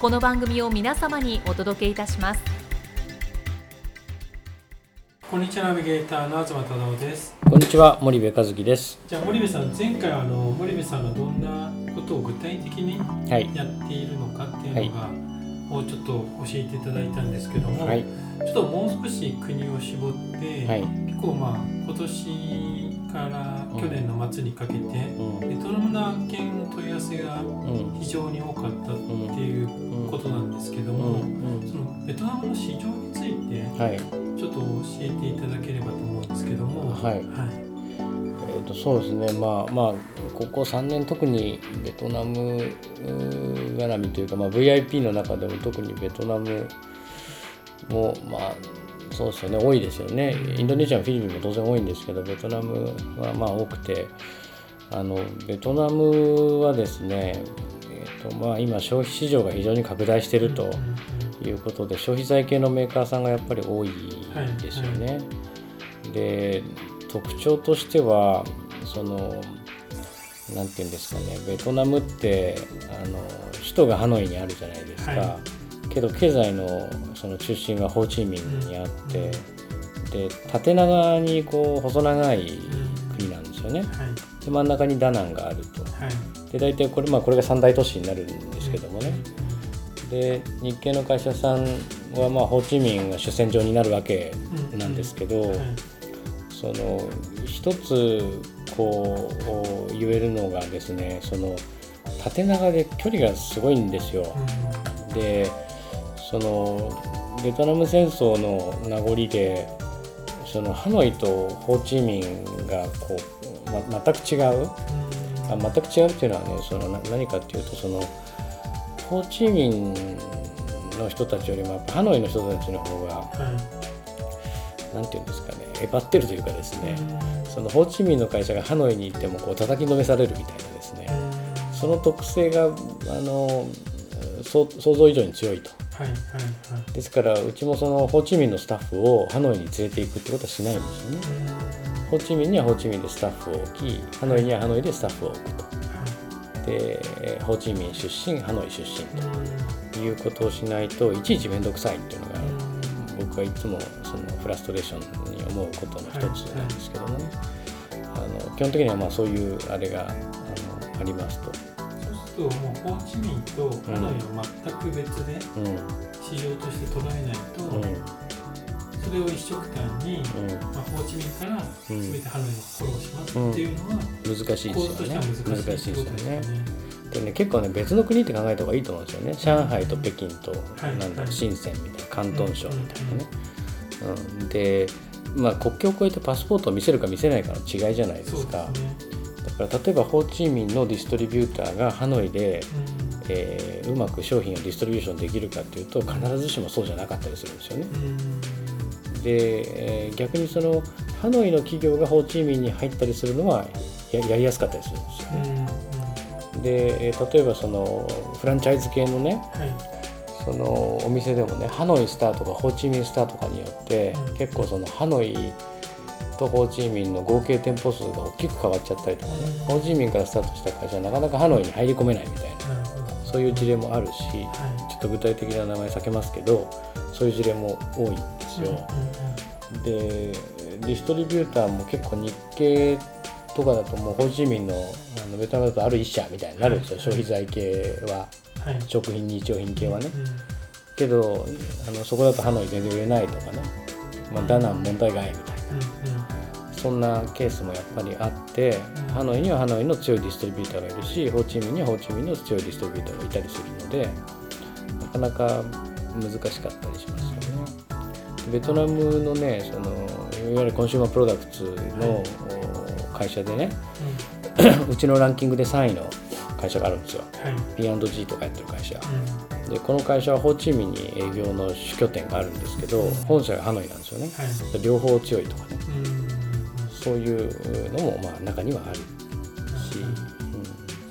この番組を皆様にお届けいたします。こんにちはナビゲーターの東忠夫です。こんにちは森部和樹です。じゃあ森部さん前回あの森部さんがどんなことを具体的にはい。やっているのかっていうのが、をちょっと教えていただいたんですけども、はい。ちょっともう少し国を絞って、はい。結構まあ今年から去年の末にかけて、うん。ベトナムの案件の問い合わせがうん。非常に多かったっていううんことなんですけどうも、ん。そのベトナムの市場についてはい。ちょっと教えていただければと思うんですけども、はい。はい。えー、とそうですね。まあまあここ3年特にベトナム絡みというか、まあ、VIP の中でも特にベトナムもまあそうですよね。多いですよね。インドネシアもフィリピンも当然多いんですけどベトナムはまあ多くてあのベトナムはですね、えーとまあ、今消費市場が非常に拡大していると。いうことで消費財系のメーカーさんがやっぱり多いですよね。で特徴としてはそのなんていうんですかねベトナムってあの首都がハノイにあるじゃないですか、はけど経済のその中心はホーチミンにあって、うんで縦長にこう細長いうん国なんですよね。はいで真ん中にダナンがあると。はいで大体これ,、まあ、これが三大都市になるんですけどもね。で日系の会社さんは、まあ、ホーチミンが主戦場になるわけなんですけど、はいその一つこう言えるのがですねその縦長で距離がすごいんですよ。でそのベトナム戦争の名残でそのハノイとホーチミンがこう、ま、全く違うあ全く違うっていうのはねそのな何かっていうとそのホーチミンの人たちよりもやっぱハノイの人たちの方がはい。なんていうんですかねえばってるというかですね、うん。そのホーチミンの会社がハノイに行ってもこう叩きのめされるみたいなですね、その特性があの想像以上に強いと。はいはいはい。ですからうちもそのホーチミンのスタッフをハノイに連れていくってことはしないんですよねホーチミンにはホーチミンでスタッフを置きハノイにはハノイでスタッフを置くと。でえーホーチミン出身ハノイ出身ということをしないといちいち面倒くさいっていうのが僕はいつもそのフラストレーションに思うことの一つなんですけどもね、あの基本的にはまあそういうあれがあのありますと。そうするともうホーチミンとハノイは全く別でうん。市場として捉えないと、うんそれを一緒くたに、うん。まあ、ホーチミンからうん。全てハノイをフォローしますっていうのは、難しい構ですよね。難しいですよね。ね。でね結構ね別の国って考えた方がいいと思うんですよね。上海と北京と、はい。なんだはい。深センみたいな広東省みたいなね、うん。でまあ国境を越えてパスポートを見せるか見せないかの違いじゃないですすかね。だから例えばホーチミンのディストリビューターがハノイで、えーうまく商品をディストリビューションできるかっていうと必ずしもそうじゃなかったりするんですよね。うんうんで、えー逆にそのハノイの企業がホーチミンに入ったりするのはややりやすかったりするんですようんね。うんで、えー例えばそのフランチャイズ系のねはいそのお店でもねハノイスターとかホーチミンスターとかによって、うん結構そのハノイとホーチミンの合計店舗数が大きく変わっちゃったりとかね、うんホーチミンからスタートした会社はなかなかハノイに入り込めないみたいな。そういう事例もあるしはちょっと具体的な名前避けますけどそういう事例も多いんですい。よ。でディストリビューターも結構日系とかだともうホーチミンのあのベトナムだとある一社みたいになるんですよ、はい消費財系ははい。食品日用品系はね。うんけどあのそこだとハノイ全然売れないとかね、まあ、ダナン問題外みたいなそんなケースもやっぱりあって、うん。ハノイにはハノイの強いディストリビューターがいるしホーチミンにはホーチミンの強いディストリビューターがいたりするのでなかなか難しかったりしますよね。ベトナムのねそのいわゆるコンシューマープロダクツのお会社でねうちのランキングで3位の会社があるんですよ。はい。P&G とかやってる会社。うん。でこの会社はホーチミンに営業の主拠点があるんですけど本社がハノイなんですよね。はい。両方強いとかね。うんそういうのもまあ中にはあるし、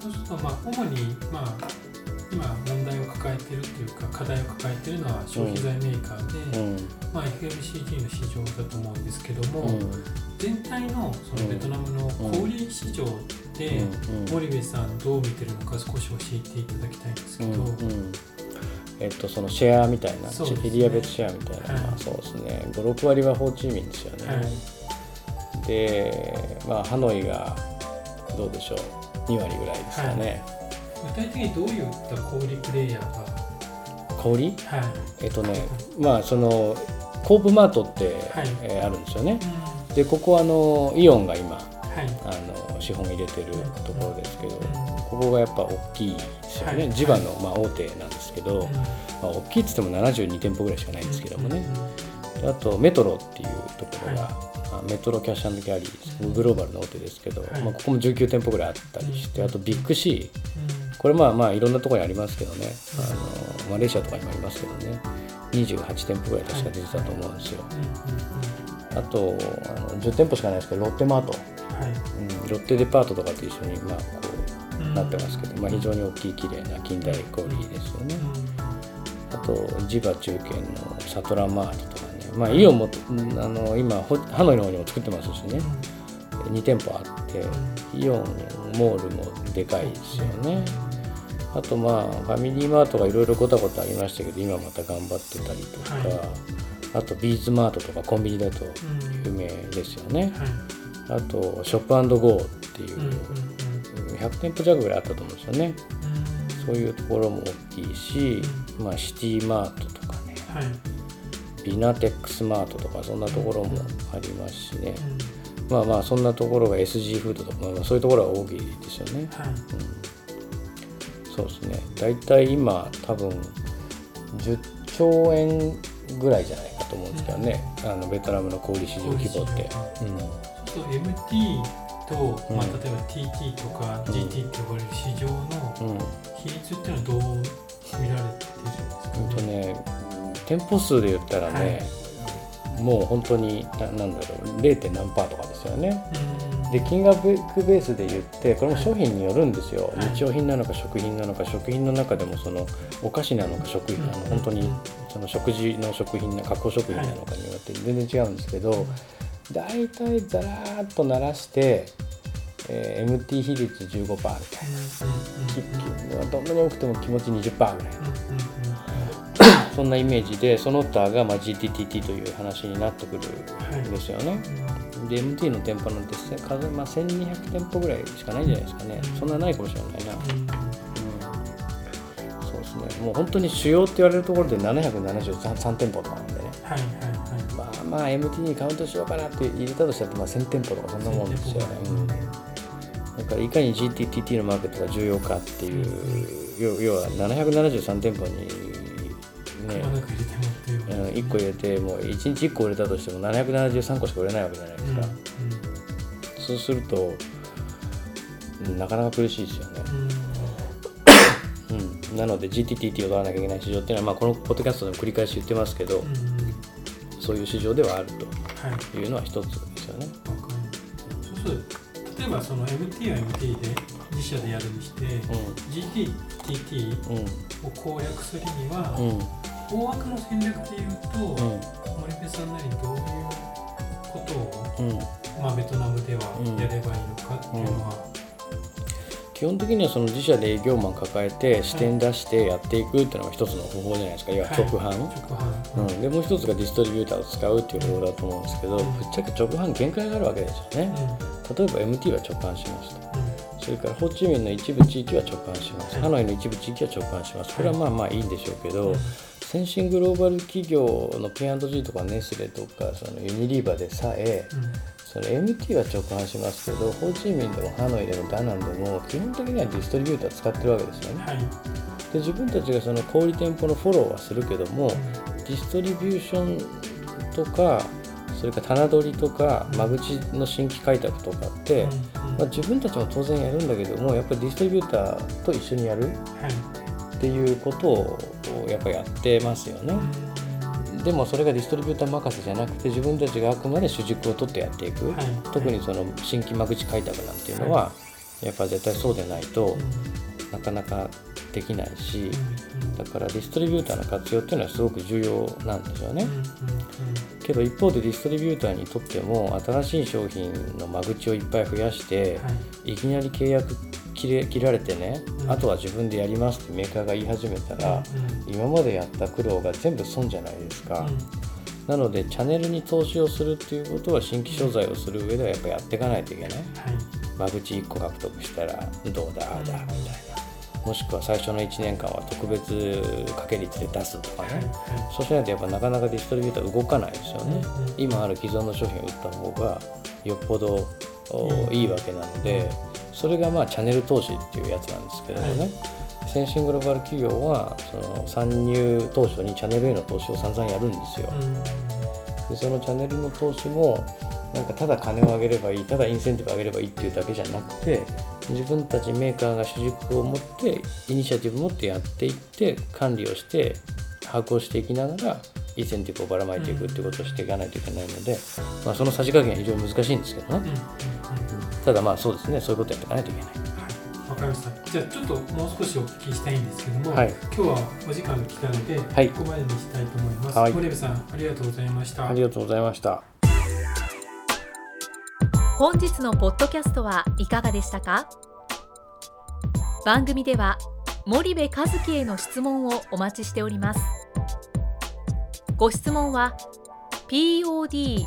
そうするとまあ主にまあ今問題を抱えてるっていうか課題を抱えてるのは消費財メーカーで、うん。まあ、FMCG の市場だと思うんですけども、うん。全体のそのベトナムの小売市場で、うん。森部さんどう見てるのか少し教えていただきたいんですけど、うん。うん。えっと、そのシェアみたいな、ね。エリア別シェアみたいな、はい。そうですね。56割はホーチミンですよね、はいで、まあ、ハノイがどうでしょう？2割ぐらいですかね、具体的にどういった小売プレイヤーが、小売りはい。えっとねまあそのコープマートって、はい。えーあるんですよね。うん。でここあのイオンが今はい。あの資本入れてるところですけど、うん。ここがやっぱ大きいですよね、はい。地場のまあ大手なんですけど、うん。まあ、大きいっつっても72店舗ぐらいしかないんですけどもね、あとメトロっていうところが、メトロキャッシュキャリーうん。グローバルの大手ですけど、はい。まあ、ここも19店舗ぐらいあったりして、うん。あとビッグシー。うん。これまあまあいろんなところにありますけどね、あのマレーシアとかにもありますけどね。28店舗ぐらい確か出てたと思うんですよ、うんあとあの10店舗しかないですけどロッテマート、うん。ロッテデパートとかと一緒にまあこううん。なってますけど、まあ、非常に大きい綺麗な近代小売ですよね、あと地場中堅のサトラマートとか。ね、まあ、イオンもうんあの今ホハノイの方にも作ってますしね。2店舗あってイオンモールもでかいですよね。あとまあファミリーマートがいろいろごたごたありましたけど今また頑張ってたりとか、はい。あとビーズマートとかコンビニだと有名ですよね、あとショップゴーっていう100店舗弱ぐらいあったと思うんですよね。そういうところも大きいし、まあ、シティマートとかね。はいビナテックスマートとかそんなところもありますしね、まあまあそんなところが SG フードとか、まあまあ、そういうところが大きいですよね、はい。そうですね。大体今多分10兆円ぐらいじゃないかと思うんですけどね、あのベトナムの小売市場規模って、そうすると MT と、まあ、うん。例えば TT とか GT って呼ばれる市場のうん。うん。比率っていうのはどう見られてるん。ですかうんとね店舗数で言ったらね、もう本当にななんだろう 0. 何パーとかですよね。うん。で金額ベースで言ってこれも商品によるんですよ、はい。日用品なのか食品なのか食品の中でもそのお菓子なのか食品、うん。あの本当にその食事の食品な加工食品なのかによって全然違うんですけど、大体ざらーっと鳴らして、えー MT 比率15%みたいな。ききどんなに多くても気持ち20%ぐらいそんなイメージでその他がまあ GTTT という話になってくるんですよね。で MT の店舗なんてせ数、まあ、1200店舗ぐらいしかないんじゃないですかね。そんなないかもしれないな。うん、そうですね。もう本当に主要って言われるところで773店舗とかなんでね。はいはいはいまあまあ MT にカウントしようかなって入れたとしたらまあ1000店舗とかそんなもんですよね。からいかに GTTT のマーケットが重要かっていう、要要は773店舗にね、ううん1個入れてもう1日1個売れたとしても773個しか売れないわけじゃないですか、そうするとうんなかなか苦しいですよね、うん、なので GTTT を取らなきゃいけない市場っていうのは、まあ、このポッドキャストでも繰り返し言ってますけど、そういう市場ではあるはい。というのは一つですよね。わかるそうすると例えばその MT は MT で自社でやるにして、GTTT うん。を攻略するには、大枠の戦略でいうと、うん。森部さんなりにどういうことを、うん。まあ、ベトナムではうんやればいいのかっていうのは、基本的にはその自社で営業マン抱えて視点出してやっていくっていうのが一つの方法じゃないですか、い、わゆる直販、直販、うん、でもう一つがディストリビューターを使うっていう方法だと思うんですけど、ぶっちゃけ直販限界があるわけですよね。例えば MT は直販しますと。それからホーチミンの一部地域は直販します。はい。ハノイの一部地域は直販します。これはまあまあいいんでしょうけど、先進グローバル企業の P&G とかネスレとかそのユニリーバーでさえ、うん、その MT は直販しますけどホーチミンでもハノイでもダナンでも基本的にはディストリビューター使ってるわけですよね。はい、で自分たちがその小売店舗のフォローはするけども、うん、ディストリビューションとかそれから棚取りとか間口の新規開拓とかって、まあ、自分たちも当然やるんだけどもやっぱりディストリビューターと一緒にやるっていうことをやっぱやってますよね。でもそれがディストリビューター任せじゃなくて自分たちがあくまで主軸を取ってやっていく、はい、特にその新規間口開拓なんていうのは、はい、やっぱ絶対そうでないと、なかなかできないし、だからディストリビューターの活用っていうのはすごく重要なんですよね。けど一方でディストリビューターにとっても新しい商品の間口をいっぱい増やして、はい、いきなり契約切れ切られてね、うん、あとは自分でやりますってメーカーが言い始めたら、うん、今までやった苦労が全部損じゃないですか。うん、なのでチャンネルに投資をするっていうことは新規商材をする上ではやっぱやっていかないといけない。はい、間口1個獲得したらどうだああだみたいな。もしくは最初の1年間は特別掛け率で出すとかね、そうしないとやっぱなかなかディストリビューター動かないですよね、今ある既存の商品を売った方がよっぽどいいわけなので、それがまあチャンネル投資っていうやつなんですけれどもね、先進グローバル企業はその参入当初にチャンネルへの投資を散々やるんですよ。でそのチャンネルの投資もなんかただ金を上げればいいただインセンティブ上げればいいっていうだけじゃなくて自分たちメーカーが主軸を持ってイニシアティブを持ってやっていって管理をして把握をしていきながらインセンティブをばらまいていくっていうことをしていかないといけないので、まあ、そのさじ加減は非常に難しいんですけどね、ただまあそうですねそういうことやっていかないといけない。わかりました。じゃあちょっともう少しお聞きしたいんですけども、はい、今日はお時間が来たので、はい、ここまでにしたいと思います。はい、森部さんありがとうございました。ありがとうございました。本日のポッドキャストはいかがでしたか？番組では森部和樹への質問をお待ちしておりますご質問は podcast